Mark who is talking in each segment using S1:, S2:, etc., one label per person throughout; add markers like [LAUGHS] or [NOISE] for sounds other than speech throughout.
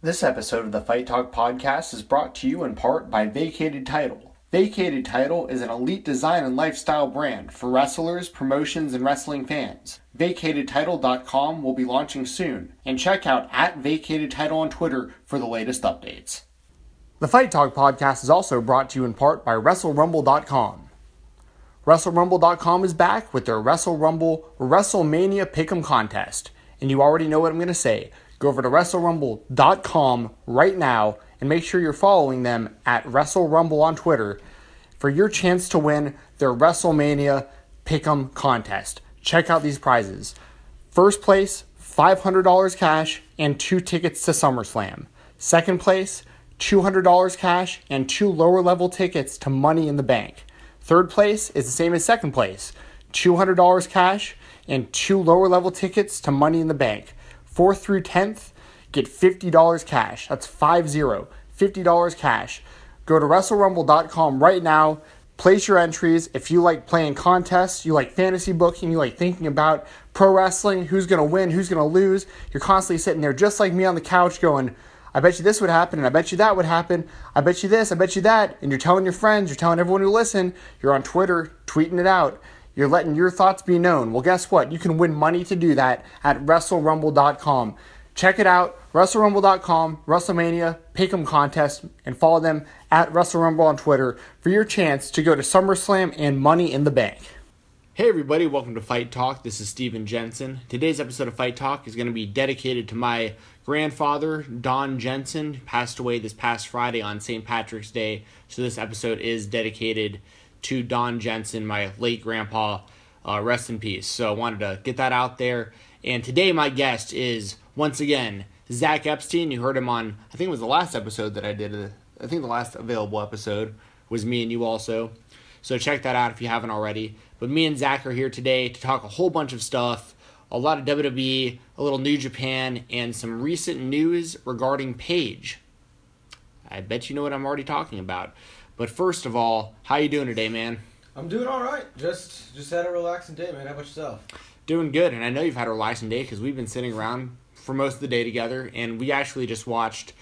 S1: This episode of the Fight Talk podcast is brought to you in part by Vacated Title. Vacated Title is an elite design and lifestyle brand for wrestlers, promotions, and wrestling fans. VacatedTitle.com will be launching soon, and check out at Vacated Title on Twitter for the latest updates. The Fight Talk podcast is also brought to you in part by WrestleRumble.com. WrestleRumble.com is back with their Wrestle Rumble WrestleMania Pick'em contest, and you already know what I'm going to say. Go over to WrestleRumble.com right now and make sure you're following them at WrestleRumble on Twitter for your chance to win their WrestleMania Pick'em contest. Check out these prizes. First place, $500 cash and two tickets to SummerSlam. Second place, $200 cash and two lower level tickets to Money in the Bank. Third place is the same as second place $200 cash and two lower level tickets to Money in the Bank. Fourth through 10th, get $50 cash. That's 5 0. $50 cash. Go to WrestleRumble.com right now. Place your entries. If you like playing contests, you like fantasy booking, you like thinking about pro wrestling, who's going to win, who's going to lose, you're constantly sitting there just like me on the couch going, I bet you this would happen, and I bet you that would happen. I bet you this, I bet you that. And you're telling your friends, you're telling everyone who listen, you're on Twitter tweeting it out. You're letting your thoughts be known. Well, guess what? You can win money to do that at WrestleRumble.com. Check it out, WrestleRumble.com, WrestleMania, Pick'em contest, and follow them at WrestleRumble on Twitter for your chance to go to SummerSlam and Money in the Bank. Hey everybody, welcome to Fight Talk. This is Steven Jensen. Today's episode of Fight Talk is going to be dedicated to my grandfather, Don Jensen, passed away this past Friday on St. Patrick's Day. So this episode is dedicated to Don Jensen, my late grandpa. Uh, rest in peace. So I wanted to get that out there. And today, my guest is once again Zach Epstein. You heard him on, I think it was the last episode that I did. Uh, I think the last available episode was me and you also. So check that out if you haven't already. But me and Zach are here today to talk a whole bunch of stuff a lot of WWE, a little New Japan, and some recent news regarding Paige. I bet you know what I'm already talking about. But first of all, how you doing today, man?
S2: I'm doing all right. Just just had a relaxing day, man. How about yourself?
S1: Doing good, and I know you've had a relaxing day because we've been sitting around for most of the day together, and we actually just watched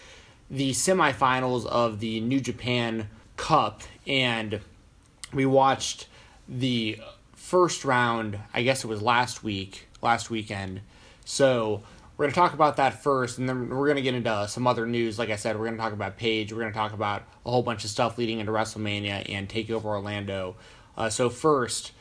S1: the semifinals of the New Japan Cup, and we watched the first round. I guess it was last week, last weekend. So we're going to talk about that first, and then we're going to get into some other news. Like I said, we're going to talk about Paige. We're going to talk about a whole bunch of stuff leading into WrestleMania and Takeover Orlando. Uh, so first,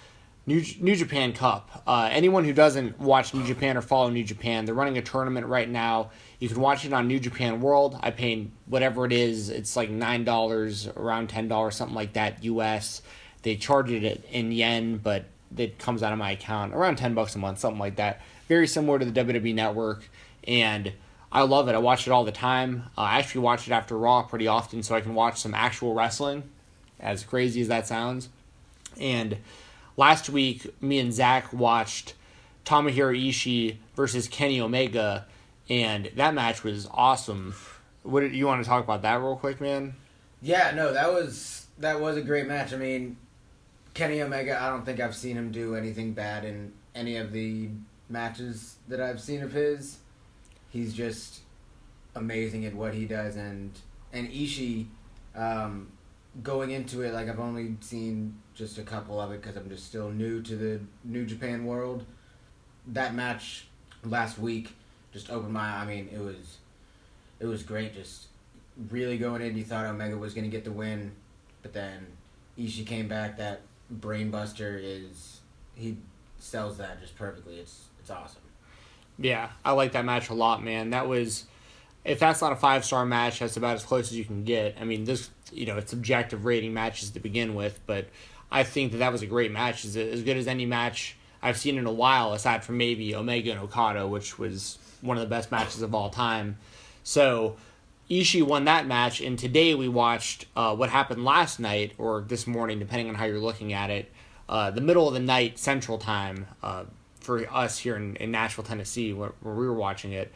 S1: New New Japan Cup. Uh, anyone who doesn't watch New Japan or follow New Japan, they're running a tournament right now. You can watch it on New Japan World. I pay whatever it is. It's like nine dollars, around ten dollars, something like that, U.S. They charge it in yen, but it comes out of my account around ten bucks a month, something like that very similar to the WWE Network, and I love it. I watch it all the time. Uh, I actually watch it after Raw pretty often, so I can watch some actual wrestling, as crazy as that sounds. And last week, me and Zach watched Tomohiro Ishii versus Kenny Omega, and that match was awesome. What did you want to talk about that real quick, man?
S2: Yeah, no, that was that was a great match. I mean, Kenny Omega, I don't think I've seen him do anything bad in any of the matches that I've seen of his, he's just amazing at what he does. And and Ishii, um, going into it, like I've only seen just a couple of it because I'm just still new to the New Japan world. That match last week just opened my. I mean, it was it was great. Just really going in, you thought Omega was to get the win, but then Ishii came back. That brainbuster is he sells that just perfectly. It's it's awesome.
S1: Yeah, I like that match a lot, man. That was if that's not a five star match, that's about as close as you can get. I mean, this you know it's objective rating matches to begin with, but I think that that was a great match. It's as good as any match I've seen in a while, aside from maybe Omega and Okada, which was one of the best matches of all time. So Ishii won that match, and today we watched uh, what happened last night or this morning, depending on how you're looking at it. Uh, the middle of the night Central Time. Uh, for us here in, in Nashville, Tennessee, where, where we were watching it.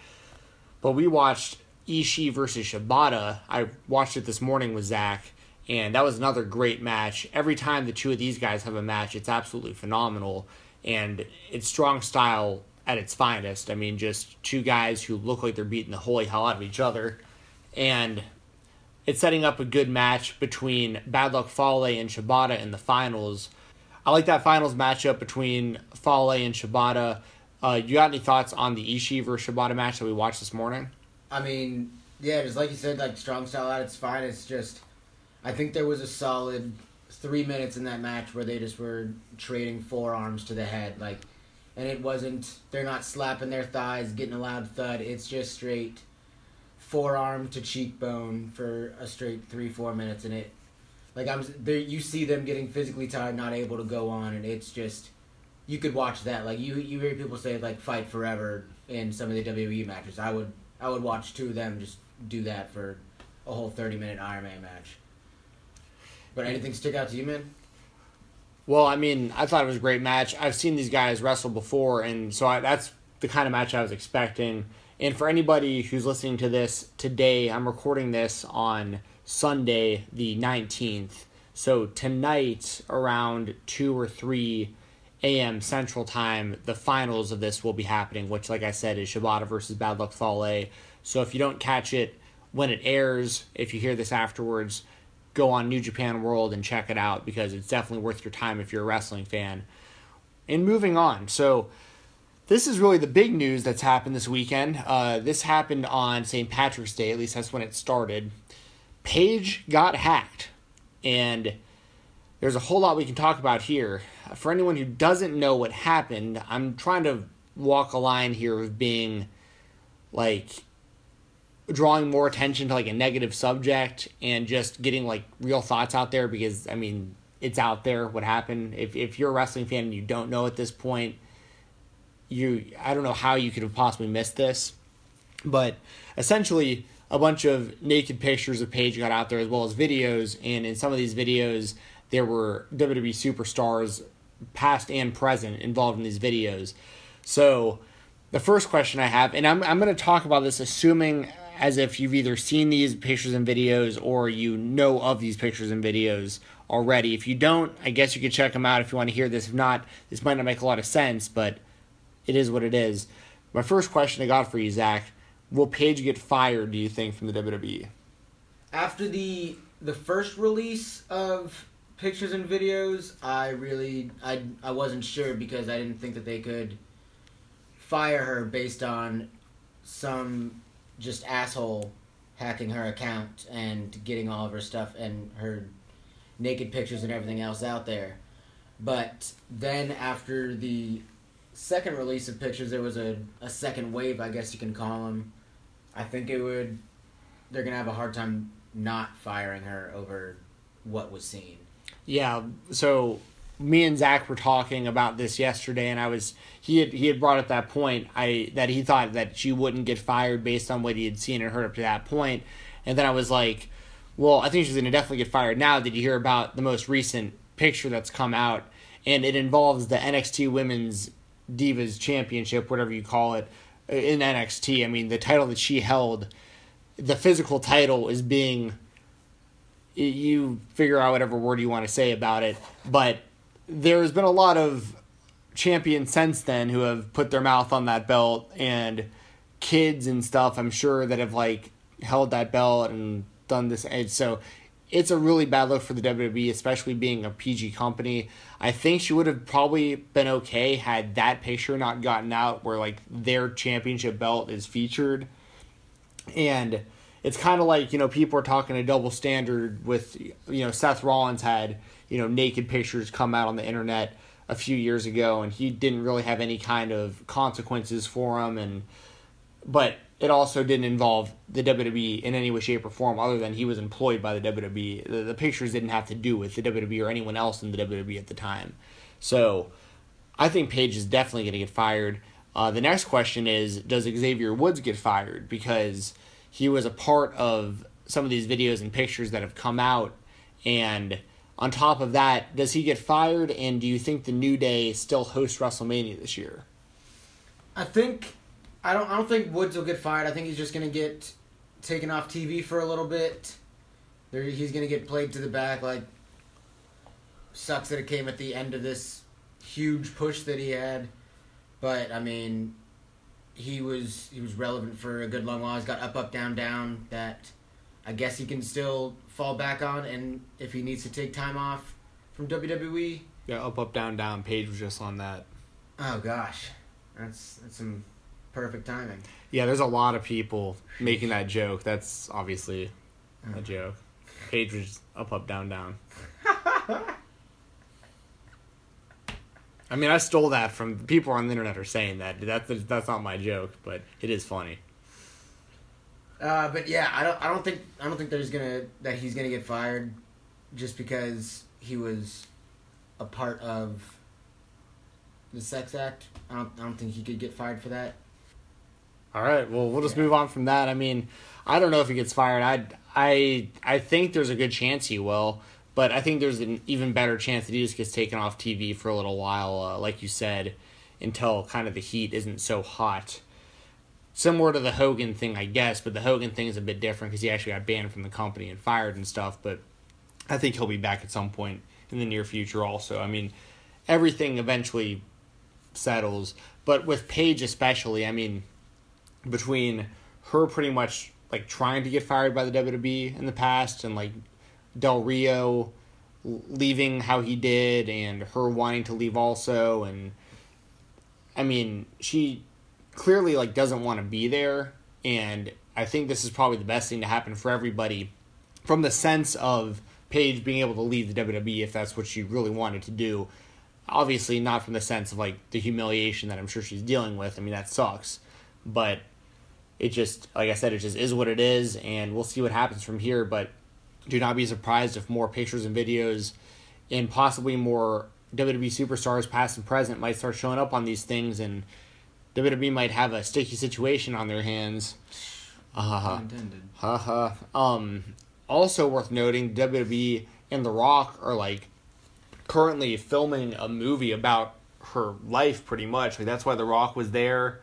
S1: But we watched Ishii versus Shibata. I watched it this morning with Zach, and that was another great match. Every time the two of these guys have a match, it's absolutely phenomenal, and it's strong style at its finest. I mean, just two guys who look like they're beating the holy hell out of each other. and it's setting up a good match between Bad Luck Fale and Shibata in the finals. I like that finals matchup between Fale and Shibata. Uh, you got any thoughts on the Ishii versus Shibata match that we watched this morning?
S2: I mean, yeah, just like you said, like strong style at its fine. It's just, I think there was a solid three minutes in that match where they just were trading forearms to the head, like, and it wasn't. They're not slapping their thighs, getting a loud thud. It's just straight forearm to cheekbone for a straight three four minutes, and it, like I'm there. You see them getting physically tired, not able to go on, and it's just. You could watch that, like you. You hear people say like "fight forever" in some of the WWE matches. I would, I would watch two of them just do that for a whole thirty minute Iron Man match. But anything stick out to you, man?
S1: Well, I mean, I thought it was a great match. I've seen these guys wrestle before, and so I, that's the kind of match I was expecting. And for anybody who's listening to this today, I'm recording this on Sunday, the 19th. So tonight, around 2 or 3 a.m. Central Time, the finals of this will be happening, which, like I said, is Shibata versus Bad Luck Fale. So if you don't catch it when it airs, if you hear this afterwards, go on New Japan World and check it out because it's definitely worth your time if you're a wrestling fan. And moving on, so this is really the big news that's happened this weekend. Uh, this happened on St. Patrick's Day, at least that's when it started. Paige got hacked, and there's a whole lot we can talk about here. For anyone who doesn't know what happened, I'm trying to walk a line here of being like drawing more attention to like a negative subject and just getting like real thoughts out there because I mean it's out there what happened. If if you're a wrestling fan and you don't know at this point, you I don't know how you could have possibly missed this. But essentially a bunch of naked pictures of Paige got out there as well as videos and in some of these videos there were WWE superstars past and present involved in these videos. So the first question I have, and I'm, I'm going to talk about this assuming as if you've either seen these pictures and videos or you know of these pictures and videos already. If you don't, I guess you could check them out if you want to hear this. If not, this might not make a lot of sense, but it is what it is. My first question I got for you, Zach, will Paige get fired, do you think, from the WWE?
S2: After the the first release of pictures and videos, I really I I wasn't sure because I didn't think that they could fire her based on some just asshole hacking her account and getting all of her stuff and her naked pictures and everything else out there. But then after the second release of pictures, there was a, a second wave, I guess you can call them. I think it would. They're gonna have a hard time not firing her over what was seen.
S1: Yeah. So me and Zach were talking about this yesterday, and I was he had he had brought up that point I that he thought that she wouldn't get fired based on what he had seen and heard up to that point, and then I was like, well, I think she's gonna definitely get fired now. Did you hear about the most recent picture that's come out? And it involves the NXT Women's Divas Championship, whatever you call it, in NXT. I mean, the title that she held, the physical title is being you figure out whatever word you want to say about it, but there's been a lot of champions since then who have put their mouth on that belt and kids and stuff i'm sure that have like held that belt and done this and so it's a really bad look for the WWE, especially being a PG company. I think she would have probably been okay had that picture not gotten out where like their championship belt is featured. And it's kind of like, you know, people are talking a double standard with, you know, Seth Rollins had you know naked pictures come out on the internet a few years ago, and he didn't really have any kind of consequences for him, and but it also didn't involve the WWE in any way, shape, or form other than he was employed by the WWE. The, the pictures didn't have to do with the WWE or anyone else in the WWE at the time. So I think Paige is definitely going to get fired. Uh, the next question is Does Xavier Woods get fired? Because he was a part of some of these videos and pictures that have come out, and on top of that, does he get fired? And do you think the New Day still host WrestleMania this year?
S2: I think I don't. I don't think Woods will get fired. I think he's just gonna get taken off TV for a little bit. There, he's gonna get played to the back. Like, sucks that it came at the end of this huge push that he had, but I mean, he was he was relevant for a good long while. He's got up, up, down, down. That I guess he can still fall back on, and if he needs to take time off from WWE.
S1: Yeah, up, up, down, down. Paige was just on that.
S2: Oh gosh, that's that's some perfect timing.
S1: Yeah, there's a lot of people making that joke. That's obviously a joke. Paige was up, up, down, down. [LAUGHS] I mean, I stole that from people on the internet are saying that. That's that's not my joke, but it is funny.
S2: Uh, but yeah, I don't I don't think I don't think there's gonna that he's gonna get fired just because he was a part of the sex act. I don't I don't think he could get fired for that.
S1: All right. Well, we'll just yeah. move on from that. I mean, I don't know if he gets fired. I I I think there's a good chance he will. But I think there's an even better chance that he just gets taken off TV for a little while, uh, like you said, until kind of the heat isn't so hot. Similar to the Hogan thing, I guess, but the Hogan thing is a bit different because he actually got banned from the company and fired and stuff. But I think he'll be back at some point in the near future, also. I mean, everything eventually settles, but with Paige especially, I mean, between her pretty much like trying to get fired by the WWE in the past and like Del Rio leaving how he did and her wanting to leave also and I mean she clearly like doesn't want to be there and I think this is probably the best thing to happen for everybody from the sense of Paige being able to leave the WWE if that's what she really wanted to do. Obviously not from the sense of like the humiliation that I'm sure she's dealing with. I mean that sucks. But it just like I said, it just is what it is and we'll see what happens from here. But do not be surprised if more pictures and videos and possibly more WWE superstars, past and present, might start showing up on these things, and WWE might have a sticky situation on their hands. Uh, Haha. Um, also worth noting, WWE and The Rock are like currently filming a movie about her life, pretty much. Like that's why The Rock was there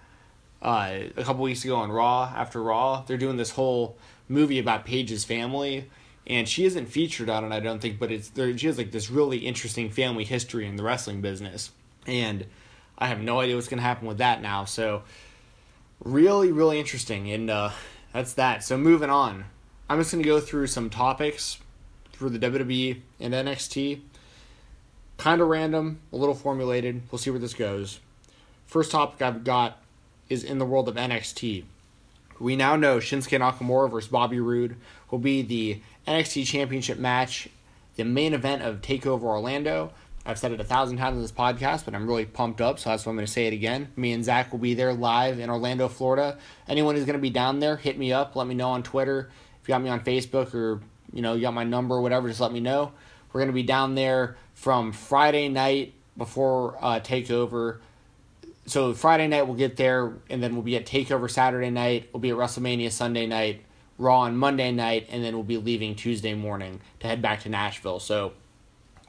S1: uh, a couple weeks ago on Raw. After Raw, they're doing this whole movie about Paige's family and she isn't featured on it, I don't think, but it's there. She has like this really interesting family history in the wrestling business, and I have no idea what's gonna happen with that now. So, really, really interesting, and uh, that's that. So moving on, I'm just gonna go through some topics for the WWE and NXT. Kind of random, a little formulated. We'll see where this goes. First topic I've got is in the world of NXT. We now know Shinsuke Nakamura versus Bobby Roode will be the NXT Championship match, the main event of Takeover Orlando. I've said it a thousand times in this podcast, but I'm really pumped up, so that's why I'm going to say it again. Me and Zach will be there live in Orlando, Florida. Anyone who's going to be down there, hit me up. Let me know on Twitter. If you got me on Facebook or you know you got my number or whatever, just let me know. We're going to be down there from Friday night before uh, Takeover. So Friday night we'll get there, and then we'll be at Takeover Saturday night. We'll be at WrestleMania Sunday night. Raw on Monday night, and then we'll be leaving Tuesday morning to head back to Nashville. So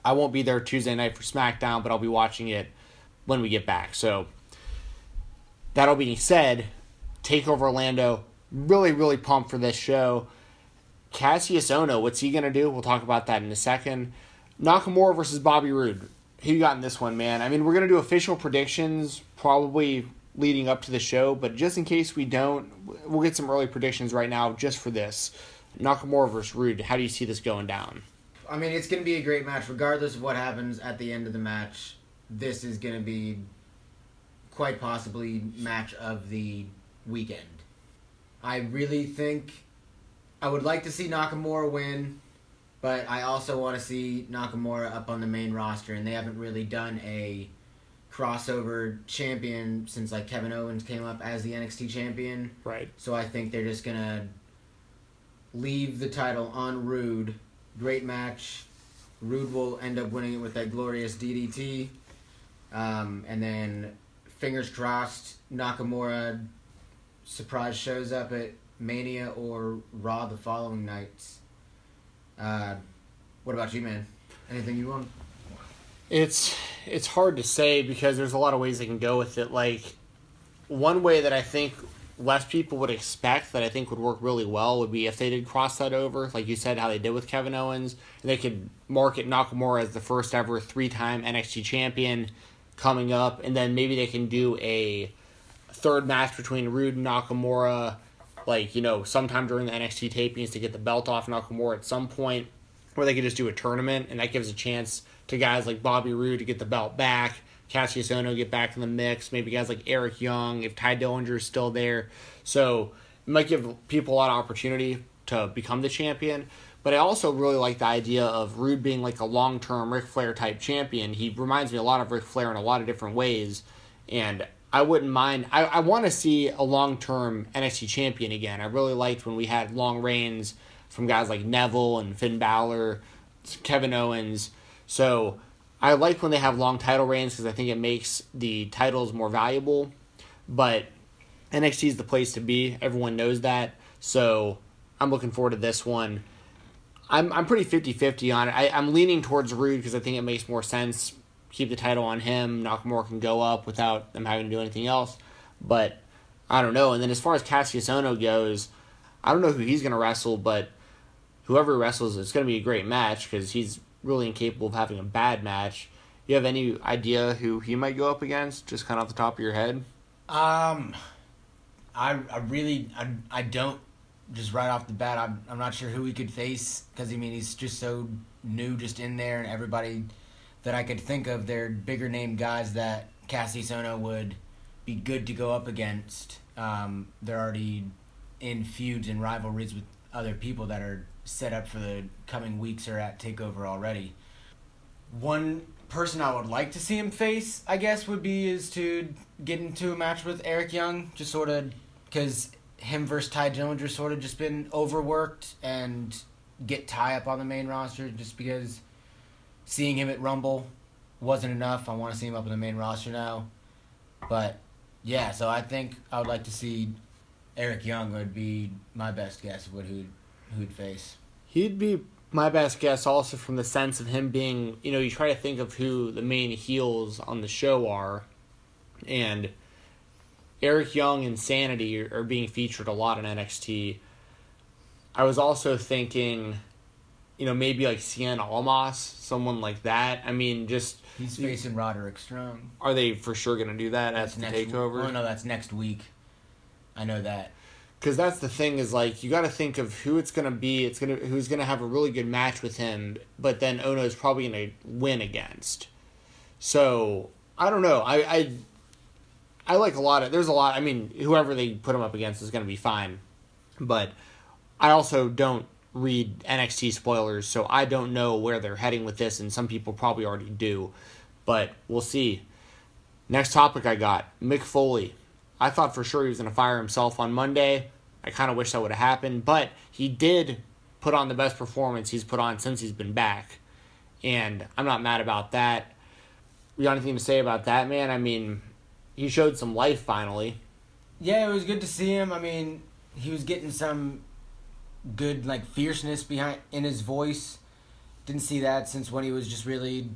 S1: I won't be there Tuesday night for SmackDown, but I'll be watching it when we get back. So that all being said, Takeover Orlando, really, really pumped for this show. Cassius Ohno, what's he gonna do? We'll talk about that in a second. Nakamura versus Bobby Roode. Who you got in this one, man? I mean, we're gonna do official predictions probably leading up to the show, but just in case we don't, we'll get some early predictions right now just for this. Nakamura versus Roode, how do you see this going down?
S2: I mean, it's going to be a great match, regardless of what happens at the end of the match. This is going to be quite possibly match of the weekend. I really think I would like to see Nakamura win, but I also want to see Nakamura up on the main roster, and they haven't really done a crossover champion since like Kevin Owens came up as the NXT champion.
S1: Right.
S2: So I think they're just gonna leave the title on Roode. Great match. Roode will end up winning it with that glorious DDT. Um, and then fingers crossed Nakamura surprise shows up at Mania or Raw the following nights. Uh, what about you, man? Anything you want?
S1: It's it's hard to say because there's a lot of ways they can go with it. Like one way that I think less people would expect that I think would work really well would be if they did cross that over, like you said, how they did with Kevin Owens. And they could market Nakamura as the first ever three time NXT champion coming up, and then maybe they can do a third match between Roode and Nakamura, like, you know, sometime during the NXT tapings to get the belt off Nakamura at some point, or they could just do a tournament, and that gives a chance to guys like Bobby Roode to get the belt back, Cassius Ohno get back in the mix, maybe guys like Eric Young, if Tye is still there. So it might give people a lot of opportunity to become the champion. But I also really like the idea of Roode being like a long term Ric Flair type champion. He reminds me a lot of Ric Flair in a lot of different ways. And I wouldn't mind. I, I want to see a long term NXT champion again. I really liked when we had long reigns from guys like Neville and Finn Balor, Kevin Owens. So I like when they have long title reigns because I think it makes the titles more valuable. But NXT is the place to be. Everyone knows that. So I'm looking forward to this one. I'm I'm pretty 50-50 on it. I, I'm leaning towards Roode because I think it makes more sense. Keep the title on him. Nakamura can go up without them having to do anything else. But I don't know. And then as far as Cassius Ohno goes, I don't know who he's going to wrestle, but whoever wrestles, it's going to be a great match because he's really incapable of having a bad match. You have any idea who he might go up against, just kind of off the top of your head?
S2: Um, I I really I, I don't just right off the bat, I'm, I'm not sure who he could face because I mean he's just so new, just in there, and everybody that I could think of, they're bigger name guys that Cassius Ohno would be good to go up against. Um, they're already in feuds and rivalries with other people that are set up for the coming weeks or at Takeover already. One person I would like to see him face, I guess, would be is to get into a match with Eric Young, just sort of because him versus Tye Dillinger sort of just been overworked and get Tye up on the main roster just because seeing him at Rumble wasn't enough. I want to see him up on the main roster now. But yeah, so I think I would like to see Eric Young would be my best guess of what who'd who'd face.
S1: He'd be my best guess also from the sense of him being, you know, you try to think of who the main heels on the show are and Eric Young and Sanity are, being featured a lot in NXT. I was also thinking, you know, maybe like Cien Almas, someone like that. I mean, just
S2: he's facing Roderick Strong.
S1: Are they for sure going to do that that's at the
S2: next,
S1: takeover?
S2: Oh no, that's next week. I know that.
S1: Because that's the thing is like you got to think of who it's to be. It's gonna who's to have a really good match with him, but then Ohno is probably to win against. So I don't know. I, I I like a lot of. There's a lot. I mean, whoever they put him up against is to be fine, but I also don't read NXT spoilers, so I don't know where they're heading with this, and some people probably already do, but we'll see. Next topic I got Mick Foley. I thought for sure he was going to fire himself on Monday. I kind of wish that would have happened, but he did put on the best performance he's put on since he's been back, and I'm not mad about that. You got anything to say about that, man? I mean, he showed some life finally.
S2: Yeah, it was good to see him. I mean, he was getting some good like fierceness behind in his voice. Didn't see that since when he was just really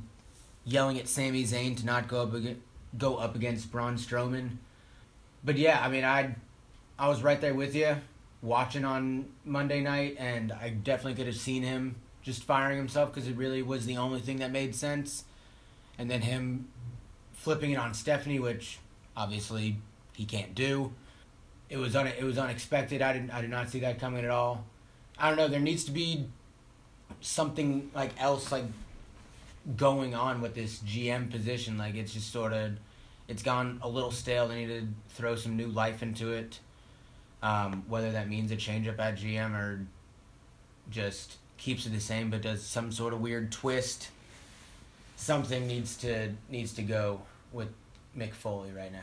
S2: yelling at Sami Zayn to not go up against, go up against Braun Strowman. But yeah, I mean, I I was right there with you watching on Monday night, and I definitely could have seen him just firing himself because it really was the only thing that made sense. And then him flipping it on Stephanie, which obviously he can't do. It was un- it was unexpected. I didn't I did not see that coming at all. I don't know. There needs to be something like else like going on with this GM position. Like it's just sort of it's gone a little stale. They need to throw some new life into it. Um, whether that means a change up at GM or just keeps it the same but does some sort of weird twist. Something needs to needs to go with Mick Foley right now.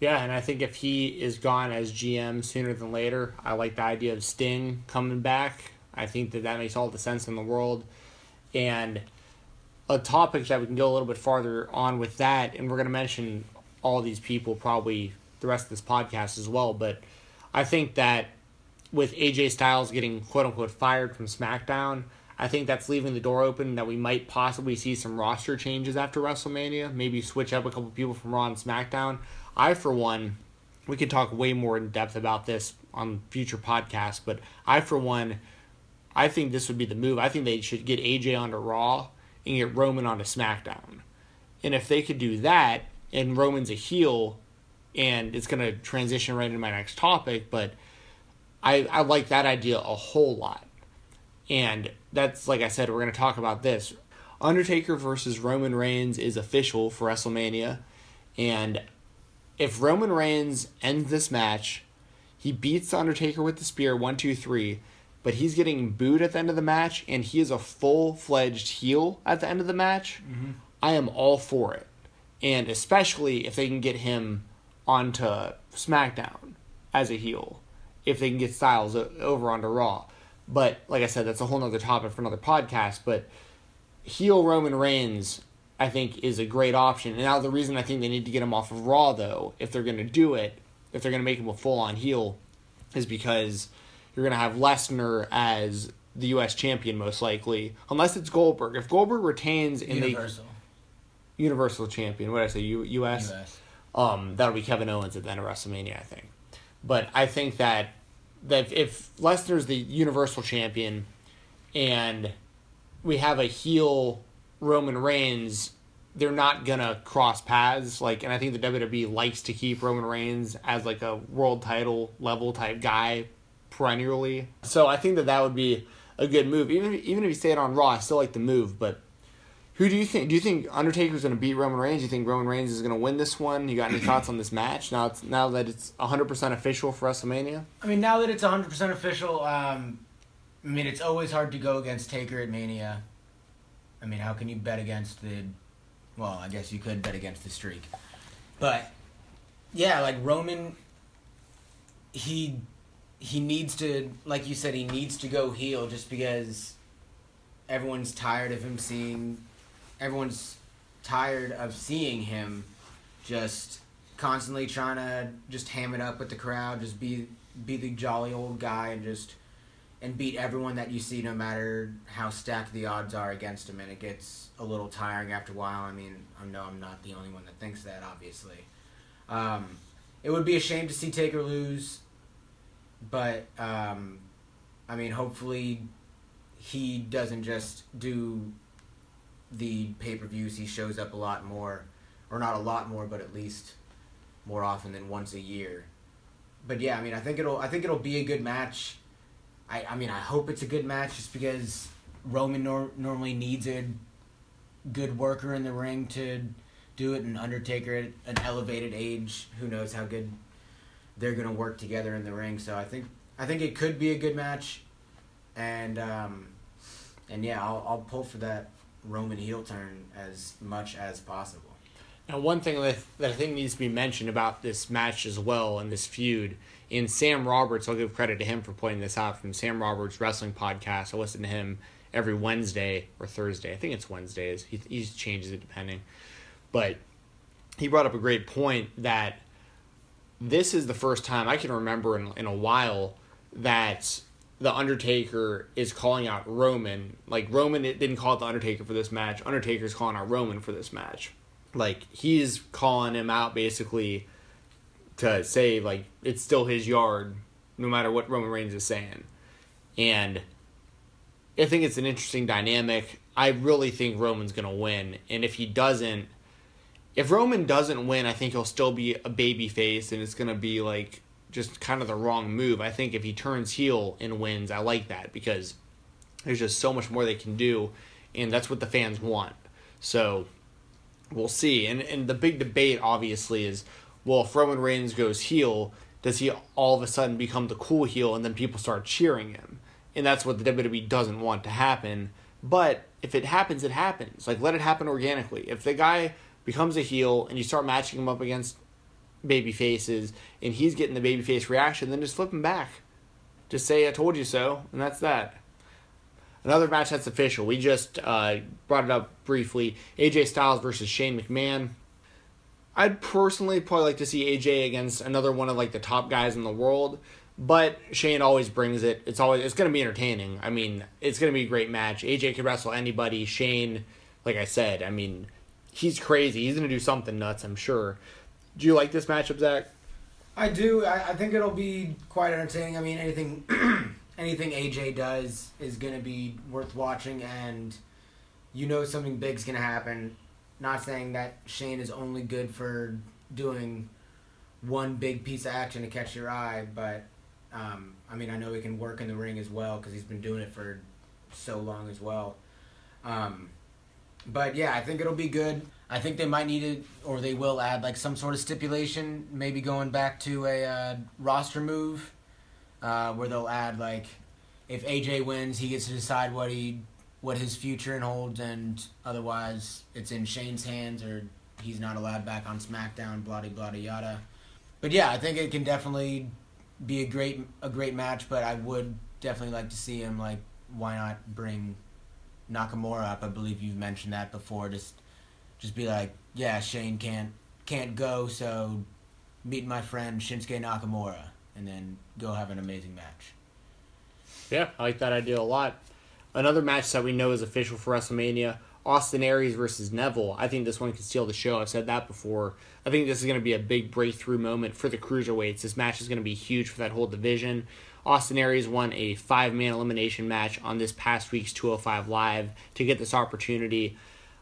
S1: Yeah, and I think if he is gone as GM sooner than later, I like the idea of Sting coming back. I think that that makes all the sense in the world. And a topic that we can go a little bit farther on with that, and we're going to mention all these people probably the rest of this podcast as well, but I think that with AJ Styles getting quote unquote fired from SmackDown, I think that's leaving the door open that we might possibly see some roster changes after WrestleMania. Maybe switch up a couple people from Raw and SmackDown. I, for one, we could talk way more in depth about this on future podcasts, but I, for one, I think this would be the move. I think they should get AJ onto Raw and get Roman onto SmackDown. And if they could do that, and Roman's a heel, and it's going to transition right into my next topic, but I, I like that idea a whole lot. And that's, like I said, we're going to talk about this. Undertaker versus Roman Reigns is official for WrestleMania. And if Roman Reigns ends this match, he beats Undertaker with the spear, one, two, three, but he's getting booed at the end of the match, and he is a full fledged heel at the end of the match. Mm-hmm. I am all for it. And especially if they can get him onto SmackDown as a heel, if they can get Styles over onto Raw. But like I said, that's a whole other topic for another podcast. But heel Roman Reigns, I think, is a great option. And now the reason I think they need to get him off of Raw, though, if they're going to do it, if they're going to make him a full on heel, is because you're going to have Lesnar as the U.S. champion most likely, unless it's Goldberg. If Goldberg retains in
S2: Universal.
S1: the Universal champion, what did I say, U- U.S.
S2: US.
S1: Um, that'll be Kevin Owens at the end of WrestleMania, I think. But I think that that if Lesnar's the Universal champion, and we have a heel Roman Reigns, they're not gonna cross paths. Like, and I think the WWE likes to keep Roman Reigns as like a world title level type guy perennially. So I think that that would be a good move. Even if, even if you stayed on Raw, I still like the move. But who do you think? Do you think Undertaker's going to beat Roman Reigns? Do you think Roman Reigns is going to win this one? You got any thoughts on this match? Now it's now that it's 100% official for WrestleMania.
S2: I mean, now that it's 100% official, um, I mean, it's always hard to go against Taker at Mania. I mean, how can you bet against the. Well, I guess you could bet against the streak. But, yeah, like Roman, he he needs to, like you said, he needs to go heel just because everyone's tired of him seeing, everyone's tired of seeing him just constantly trying to just ham it up with the crowd, just be be the jolly old guy and just and beat everyone that you see, no matter how stacked the odds are against him. And it gets a little tiring after a while. I mean, I know I'm not the only one that thinks that, obviously. Um, it would be a shame to see Taker lose but um, I mean, hopefully, he doesn't just do the pay per views. He shows up a lot more, or not a lot more, but at least more often than once a year. But yeah, I mean, I think it'll I think it'll be a good match. I I mean, I hope it's a good match, just because Roman nor- normally needs a good worker in the ring to do it, and Undertaker at an elevated age, who knows how good they're gonna work together in the ring. So I think I think it could be a good match, and um, and yeah, I'll I'll pull for that Roman heel turn as much as possible.
S1: Now, one thing that, that I think needs to be mentioned about this match as well and this feud, in Sam Roberts, I'll give credit to him for pointing this out from Sam Roberts Wrestling Podcast. I listen to him every Wednesday or Thursday. I think it's Wednesdays. He, he changes it depending. But he brought up a great point that this is the first time I can remember in, in a while that the Undertaker is calling out Roman. Like Roman didn't call out the Undertaker for this match. Undertaker's calling out Roman for this match. Like he's calling him out basically to say like it's still his yard, no matter what Roman Reigns is saying. And I think it's an interesting dynamic. I really think Roman's gonna win, and if he doesn't, if Roman doesn't win, I think he'll still be a baby face, and it's gonna be like just kind of the wrong move. I think if he turns heel and wins, I like that because there's just so much more they can do, and that's what the fans want. So we'll see. And and the big debate obviously is, well, if Roman Reigns goes heel, does he all of a sudden become the cool heel, and then people start cheering him? And that's what the WWE doesn't want to happen. But if it happens, it happens. Like let it happen organically. If the guy becomes a heel and you start matching him up against baby faces and he's getting the baby face reaction, then just flip him back. Just say I told you so, and that's that. Another match that's official. We just uh, brought it up briefly. AJ Styles versus Shane McMahon. I'd personally probably like to see AJ against another one of like the top guys in the world, but Shane always brings it. It's always it's going to be entertaining. I mean, it's going to be a great match. AJ could wrestle anybody. Shane, like I said, I mean, he's crazy. He's going to do something nuts, I'm sure. Do you like this matchup, Zach?
S2: I do. I, I think it'll be quite entertaining. I mean, anything [CLEARS THROAT] anything AJ does is going to be worth watching, and you know something big's going to happen. Not saying that Shane is only good for doing one big piece of action to catch your eye, but um, I mean, I know he can work in the ring as well because he's been doing it for so long as well. Um, but yeah, I think it'll be good. I think they might need it, or they will add like some sort of stipulation, maybe going back to a uh, roster move, uh, where they'll add like if AJ wins, he gets to decide what he what his future holds, and otherwise it's in Shane's hands, or he's not allowed back on SmackDown. Blah blah yada. But yeah, I think it can definitely be a great a great match. But I would definitely like to see him like why not bring Nakamura up? I believe you've mentioned that before. Just just be like, yeah, Shane can't can't go, so meet my friend Shinsuke Nakamura, and then go have an amazing match.
S1: Yeah, I like that idea a lot. Another match that we know is official for WrestleMania: Austin Aries versus Neville. I think this one could steal the show. I've said that before. I think this is going to be a big breakthrough moment for the cruiserweights. This match is going to be huge for that whole division. Austin Aries won a five man elimination match on this past week's 205 Live to get this opportunity.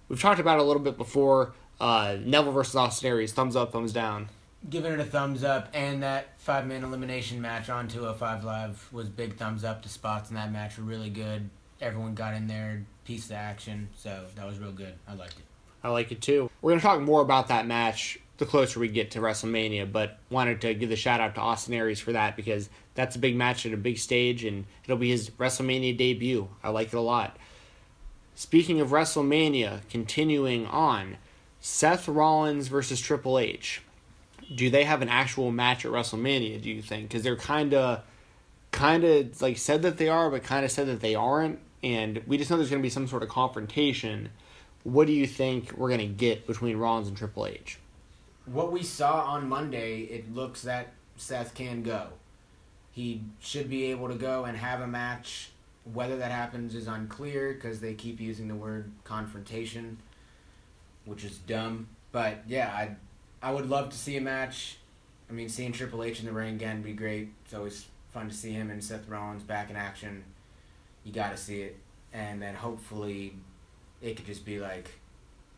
S1: We've talked about it a little bit before. Uh, Neville versus Austin Aries, thumbs up, thumbs down.
S2: Giving it a thumbs up, and that five man elimination match on 205 Live was big thumbs up. The spots in that match were really good. Everyone got in there, piece of action, so that was real good. I liked it.
S1: I like it too. We're going to talk more about that match the closer we get to WrestleMania, but wanted to give the shout out to Austin Aries for that because that's a big match at a big stage and it'll be his WrestleMania debut. I like it a lot. Speaking of WrestleMania, continuing on, Seth Rollins versus Triple H. Do they have an actual match at WrestleMania? Do you think? Because they're kind of, kind of like said that they are, but kind of said that they aren't, and we just know there's going to be some sort of confrontation. What do you think we're going to get between Rollins and Triple H?
S2: What we saw on Monday, it looks that Seth can go. He should be able to go and have a match whether that happens is unclear because they keep using the word confrontation, which is dumb. But yeah, I I would love to see a match. I mean, seeing Triple H in the ring again would be great. It's always fun to see him and Seth Rollins back in action. You got to see it, and then hopefully, it could just be like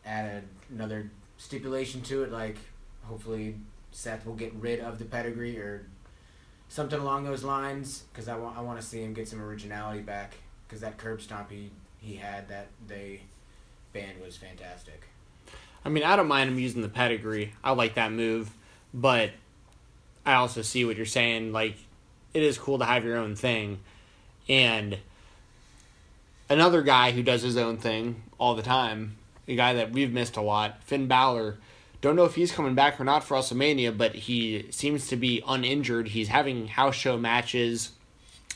S2: add a, another stipulation to it. Like, hopefully, Seth will get rid of the pedigree or something along those lines because I want I want to see him get some originality back because that curb stomp he he had that they banned was fantastic.
S1: I mean, I don't mind him using the pedigree. I like that move, but I also see what you're saying. Like, it is cool to have your own thing, and another guy who does his own thing all the time, a guy that we've missed a lot, Finn Balor don't know if he's coming back or not for WrestleMania, but he seems to be uninjured. He's having house show matches.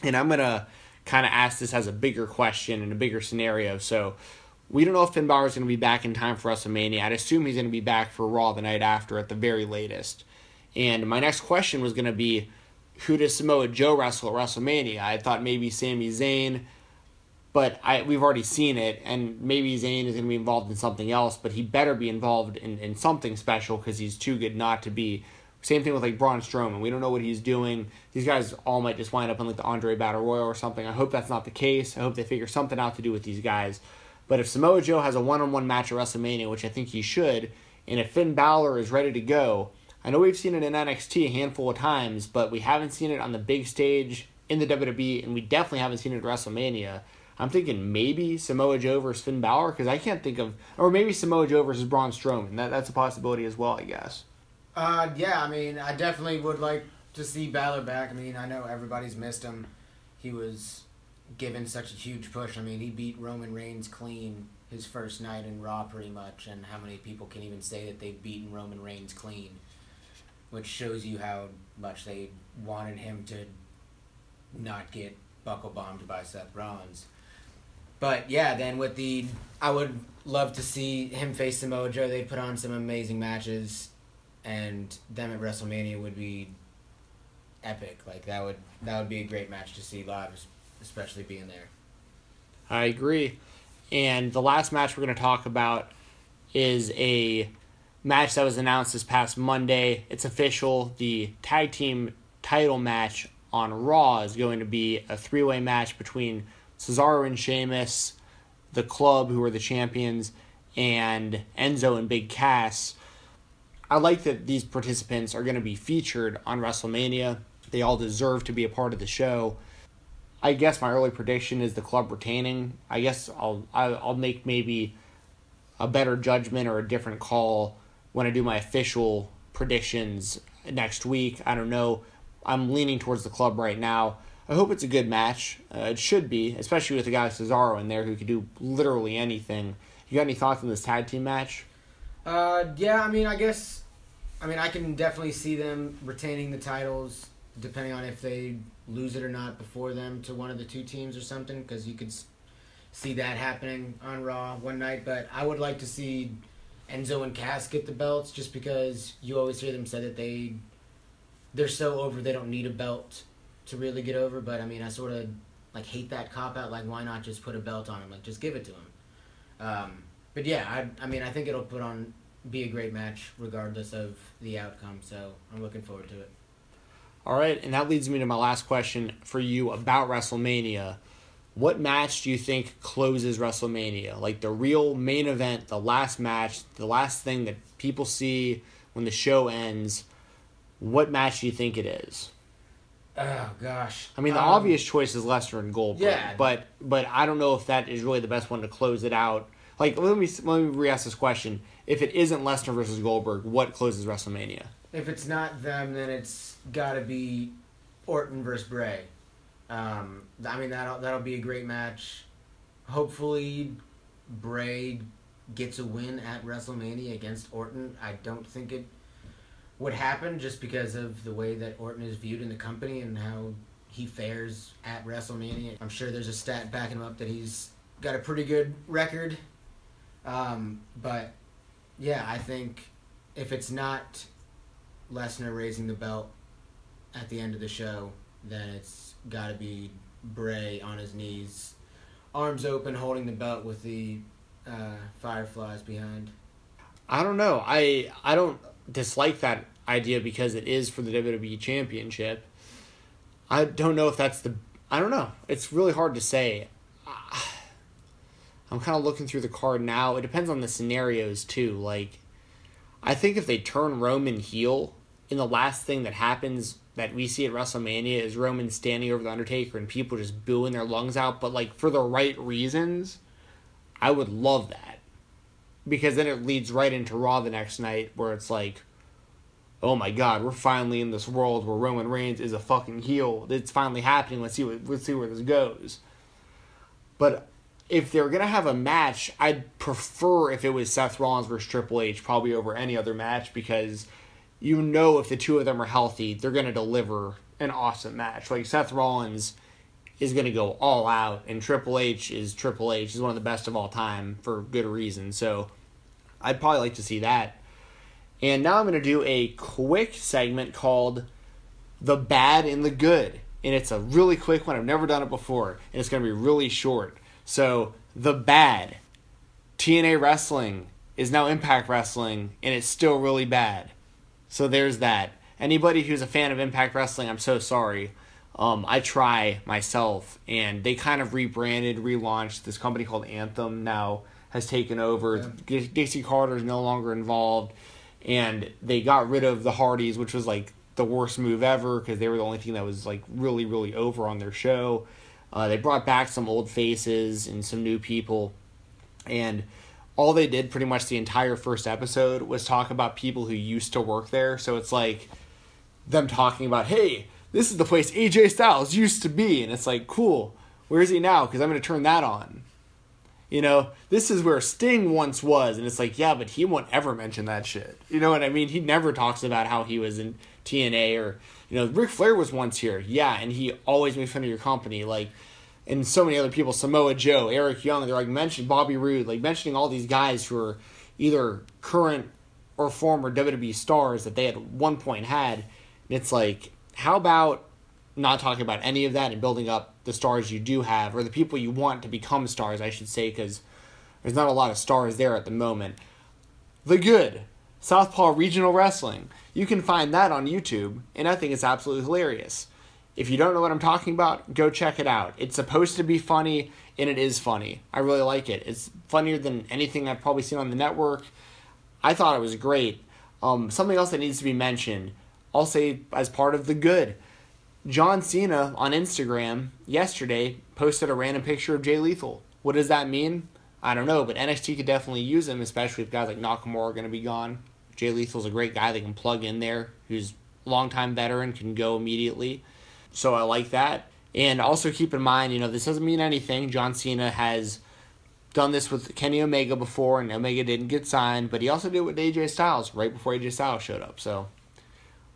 S1: And I'm going to kind of ask this as a bigger question and a bigger scenario. So we don't know if Finn Balor is going to be back in time for WrestleMania. I'd assume he's going to be back for Raw the night after at the very latest. And my next question was going to be who does Samoa Joe wrestle at WrestleMania? I thought maybe Sami Zayn but I we've already seen it, and maybe Zayn is going to be involved in something else, but he better be involved in, in something special because he's too good not to be. Same thing with like Braun Strowman. We don't know what he's doing. These guys all might just wind up in like the Andre Battle Royal or something. I hope that's not the case. I hope they figure something out to do with these guys. But if Samoa Joe has a one-on-one match at WrestleMania, which I think he should, and if Finn Balor is ready to go, I know we've seen it in NXT a handful of times, but we haven't seen it on the big stage in the WWE, and we definitely haven't seen it at WrestleMania. I'm thinking maybe Samoa Joe versus Finn Balor because I can't think of, or maybe Samoa Joe versus Braun Strowman. That that's a possibility as well, I guess.
S2: Uh, yeah, I mean, I definitely would like to see Balor back. I mean, I know everybody's missed him. He was given such a huge push. I mean, he beat Roman Reigns clean his first night in Raw, pretty much. And how many people can even say that they've beaten Roman Reigns clean? Which shows you how much they wanted him to not get buckle bombed by Seth Rollins. But yeah, then with the, I would love to see him face Samoa Joe. They put on some amazing matches, and them at WrestleMania would be epic. Like that would that would be a great match to see live, especially being there.
S1: I agree. And the last match we're going to talk about is a match that was announced this past Monday. It's official. The tag team title match on Raw is going to be a three way match between Cesaro and Sheamus, the club who are the champions, and Enzo and Big Cass. I like that these participants are going to be featured on WrestleMania. They all deserve to be a part of the show. I guess my early prediction is the club retaining. I guess I'll I'll make maybe a better judgment or a different call when I do my official predictions next week. I don't know. I'm leaning towards the club right now. I hope it's a good match. Uh, it should be, especially with the guy Cesaro in there who can do literally anything. You got any thoughts on this tag team match?
S2: Uh, yeah, I mean, I guess, I mean, I can definitely see them retaining the titles, depending on if they lose it or not before them to one of the two teams or something, because you could see that happening on Raw one night. But I would like to see Enzo and Cass get the belts, just because you always hear them say that they they're so over they don't need a belt to really get over. But I mean, I sort of like hate that cop out. Like, why not just put a belt on him? Like, just give it to him. Um, but yeah, I, I mean, I think it'll put on be a great match regardless of the outcome. So I'm looking forward to it.
S1: All right, and that leads me to my last question for you about WrestleMania. What match do you think closes WrestleMania? Like the real main event, the last match, the last thing that people see when the show ends. What match do you think it is?
S2: Oh gosh.
S1: I mean, the um, obvious choice is Lesnar and Goldberg. Yeah. But but I don't know if that is really the best one to close it out. Like let me let me re-ask this question: If it isn't Lesnar versus Goldberg, what closes WrestleMania?
S2: If it's not them, then it's got to be Orton versus Bray. Um, I mean that'll that'll be a great match. Hopefully, Bray gets a win at WrestleMania against Orton. I don't think it would happen just because of the way that Orton is viewed in the company and how he fares at WrestleMania. I'm sure there's a stat backing him up that he's got a pretty good record. Um, but yeah, I think if it's not Lesnar raising the belt at the end of the show, then it's got to be Bray on his knees, arms open, holding the belt with the uh, fireflies behind.
S1: I don't know. I I don't dislike that idea because it is for the WWE Championship. I don't know if that's the. I don't know. It's really hard to say. [SIGHS] I'm kind of looking through the card now. It depends on the scenarios too. Like, I think if they turn Roman heel, in the last thing that happens that we see at WrestleMania is Roman standing over the Undertaker and people just booing their lungs out, but like for the right reasons, I would love that. Because then it leads right into Raw the next night where it's like, oh my god, we're finally in this world where Roman Reigns is a fucking heel. It's finally happening. Let's see what let's see where this goes. But if they're gonna have a match, I'd prefer if it was Seth Rollins versus Triple H, probably over any other match, because you know if the two of them are healthy, they're gonna deliver an awesome match. Like Seth Rollins is gonna go all out, and Triple H is Triple H. He's one of the best of all time for good reason. So I'd probably like to see that. And now I'm going to do a quick segment called The Bad and the Good. And it's a really quick one. I've never done it before. And it's going to be really short. So, The Bad. TNA Wrestling is now Impact Wrestling, and it's still really bad. So, there's that. Anybody who's a fan of Impact Wrestling, I'm so sorry. Um, I try myself, and they kind of rebranded, relaunched. This company called Anthem now has taken over. Yeah. Dixie Carter is no longer involved and they got rid of the Hardys, which was like the worst move ever because they were the only thing that was like really really over on their show. Uh, they brought back some old faces and some new people, and all they did pretty much the entire first episode was talk about people who used to work there. So it's like them talking about, hey, this is the place AJ Styles used to be, and it's like, cool. Where is he now? Because I'm going to turn that on. You know, this is where Sting once was, and it's like, yeah, but he won't ever mention that shit. You know what I mean? He never talks about how he was in TNA or, you know, Ric Flair was once here, yeah, and he always made fun of your company, like, and so many other people, Samoa Joe, Eric Young, they're like mentioning Bobby Roode, like mentioning all these guys who are either current or former WWE stars that they at one point had. And it's like, how about not talking about any of that and building up the stars you do have, or the people you want to become stars, I should say, because there's not a lot of stars there at the moment. The Good, Southpaw Regional Wrestling. You can find that on YouTube, and I think it's absolutely hilarious. If you don't know what I'm talking about, go check it out. It's supposed to be funny, and it is funny. I really like it. It's funnier than anything I've probably seen on the network. I thought it was great. Um, something else that needs to be mentioned, I'll say as part of the good. John Cena on Instagram yesterday posted a random picture of Jay Lethal. What does that mean? I don't know, but NXT could definitely use him, especially if guys like Nakamura are going to be gone. Jay Lethal's a great guy they can plug in there, who's a longtime veteran, can go immediately. So I like that. And also keep in mind, you know, this doesn't mean anything. John Cena has done this with Kenny Omega before, and Omega didn't get signed, but he also did it with AJ Styles right before AJ Styles showed up. So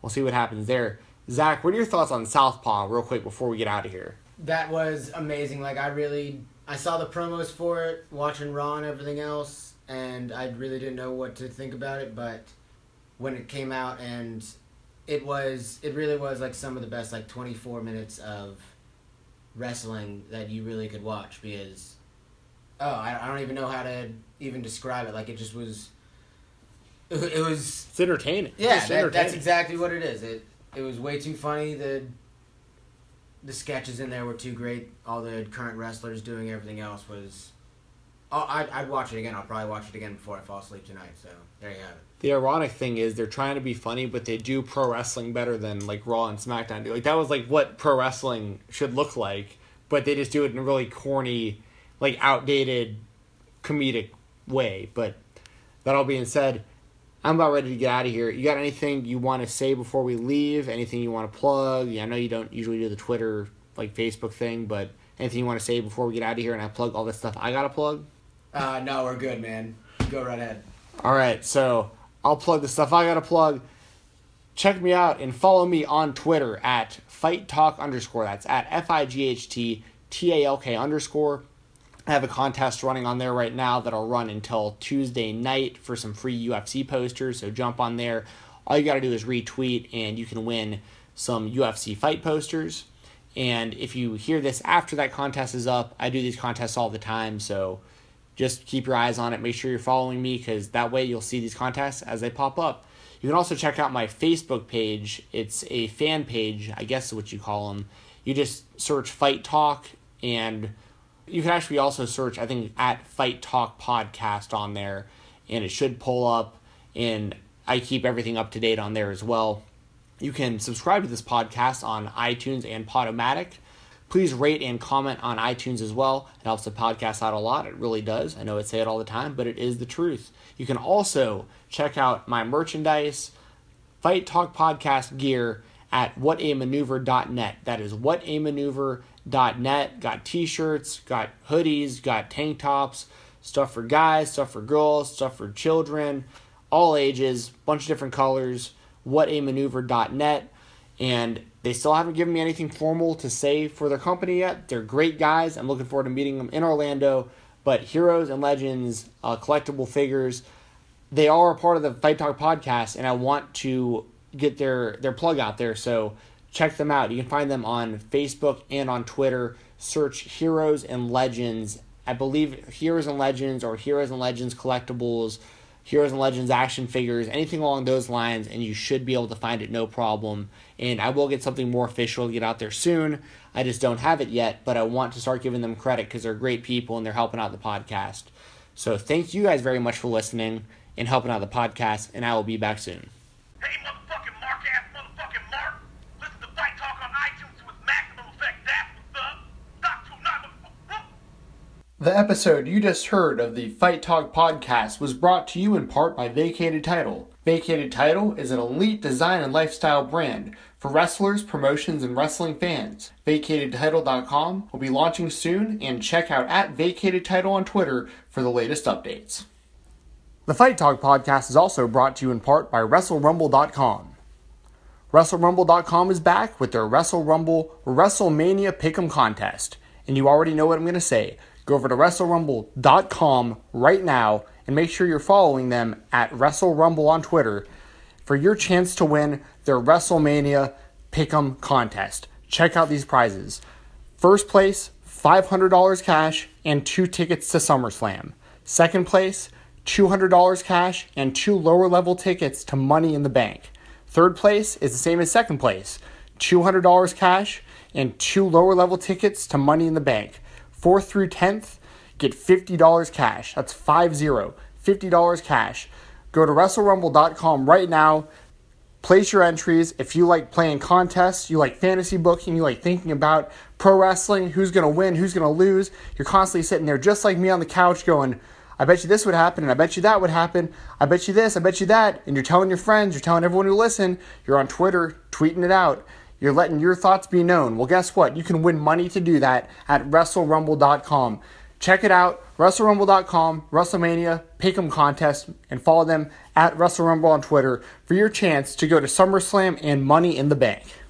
S1: we'll see what happens there. Zach, what are your thoughts on Southpaw, real quick, before we get out of here?
S2: That was amazing. Like I really, I saw the promos for it, watching Raw and everything else, and I really didn't know what to think about it. But when it came out, and it was, it really was like some of the best, like twenty four minutes of wrestling that you really could watch because, oh, I, I don't even know how to even describe it. Like it just was. It, was
S1: It's entertaining.
S2: yeah,
S1: It's
S2: that, that's exactly what it is. It it was way too funny. The the sketches in there were too great. All the current wrestlers doing everything else was. Oh, I'd, I'd watch it again. I'll probably watch it again before I fall asleep tonight. So there you have it.
S1: The ironic thing is they're trying to be funny, but they do pro wrestling better than like Raw and SmackDown do. Like that was like what pro wrestling should look like, but they just do it in a really corny, like outdated, comedic way. But that all being said, I'm about ready to get out of here. You got anything you want to say before we leave? Anything you want to plug? Yeah, I know you don't usually do the Twitter like Facebook thing, but anything you want to say before we get out of here and I plug all this stuff I gotta plug?
S2: Uh, no, we're good, man. Go right ahead.
S1: All right, so I'll plug the stuff I gotta plug. Check me out and follow me on Twitter at Fight Talk underscore. That's at F I G H T T A L K underscore. I have a contest running on there right now that'll run until Tuesday night for some free UFC posters. So jump on there. All you got to do is retweet, and you can win some UFC fight posters. And if you hear this after that contest is up, I do these contests all the time. So just keep your eyes on it. Make sure you're following me because that way you'll see these contests as they pop up. You can also check out my Facebook page. It's a fan page, I guess is what you call them. You just search Fight Talk, and you can actually also search, I think, at Fight Talk Podcast on there, and it should pull up. And I keep everything up to date on there as well. You can subscribe to this podcast on iTunes and Podomatic. Please rate and comment on iTunes as well. It helps the podcast out a lot. It really does. I know I say it all the time, but it is the truth. You can also check out my merchandise, Fight Talk Podcast gear at whatamaneuver.net. That is whatamaneuver.net. Got t shirts, got hoodies, got tank tops, stuff for guys, stuff for girls, stuff for children, all ages, bunch of different colors. What a maneuver Whatamaneuver.net. And they still haven't given me anything formal to say for their company yet. They're great guys. I'm looking forward to meeting them in Orlando. But Heroes and Legends, uh, collectible figures, they are a part of the Fight Talk podcast, and I want to get their their plug out there. So check them out. You can find them on Facebook and on Twitter. Search Heroes and Legends. I believe Heroes and Legends or Heroes and Legends collectibles, Heroes and Legends action figures, anything along those lines, and you should be able to find it no problem. And I will get something more official to get out there soon. I just don't have it yet, but I want to start giving them credit because they're great people and they're helping out the podcast. So thank you guys very much for listening and helping out the podcast, and I will be back soon.
S3: Hey, motherfucking Mark ass motherfucking Mark. Listen to Fight Talk on iTunes with maximum effect. That's what's up. Not too, not
S1: The episode you just heard of the Fight Talk podcast was brought to you in part by Vacated Title. Vacated Title is an elite design and lifestyle brand for wrestlers, promotions, and wrestling fans. VacatedTitle.com will be launching soon, and check out at Vacated Title on Twitter for the latest updates. The Fight Talk podcast is also brought to you in part by WrestleRumble.com. WrestleRumble.com is back with their Wrestle Rumble WrestleMania Pick'em contest. And you already know what I'm going to say. Go over to WrestleRumble.com right now and make sure you're following them at WrestleRumble on Twitter for your chance to win their WrestleMania Pick'em contest. Check out these prizes. First place, $500 cash and two tickets to SummerSlam. Second place, $200 cash and two lower level tickets to Money in the Bank. Third place is the same as second place $200 cash and two lower level tickets to Money in the Bank. Fourth through 10th, get $50 cash. That's 5 0. $50 cash. Go to WrestleRumble.com right now. Place your entries. If you like playing contests, you like fantasy booking, you like thinking about pro wrestling, who's going to win, who's going to lose, you're constantly sitting there just like me on the couch going, I bet you this would happen, and I bet you that would happen. I bet you this, I bet you that. And you're telling your friends, you're telling everyone who listen, you're on Twitter, tweeting it out. You're letting your thoughts be known. Well, guess what? You can win money to do that at WrestleRumble.com. Check it out, WrestleRumble.com, WrestleMania, Pick'em Contest, and follow them at WrestleRumble on Twitter for your chance to go to SummerSlam and Money in the Bank.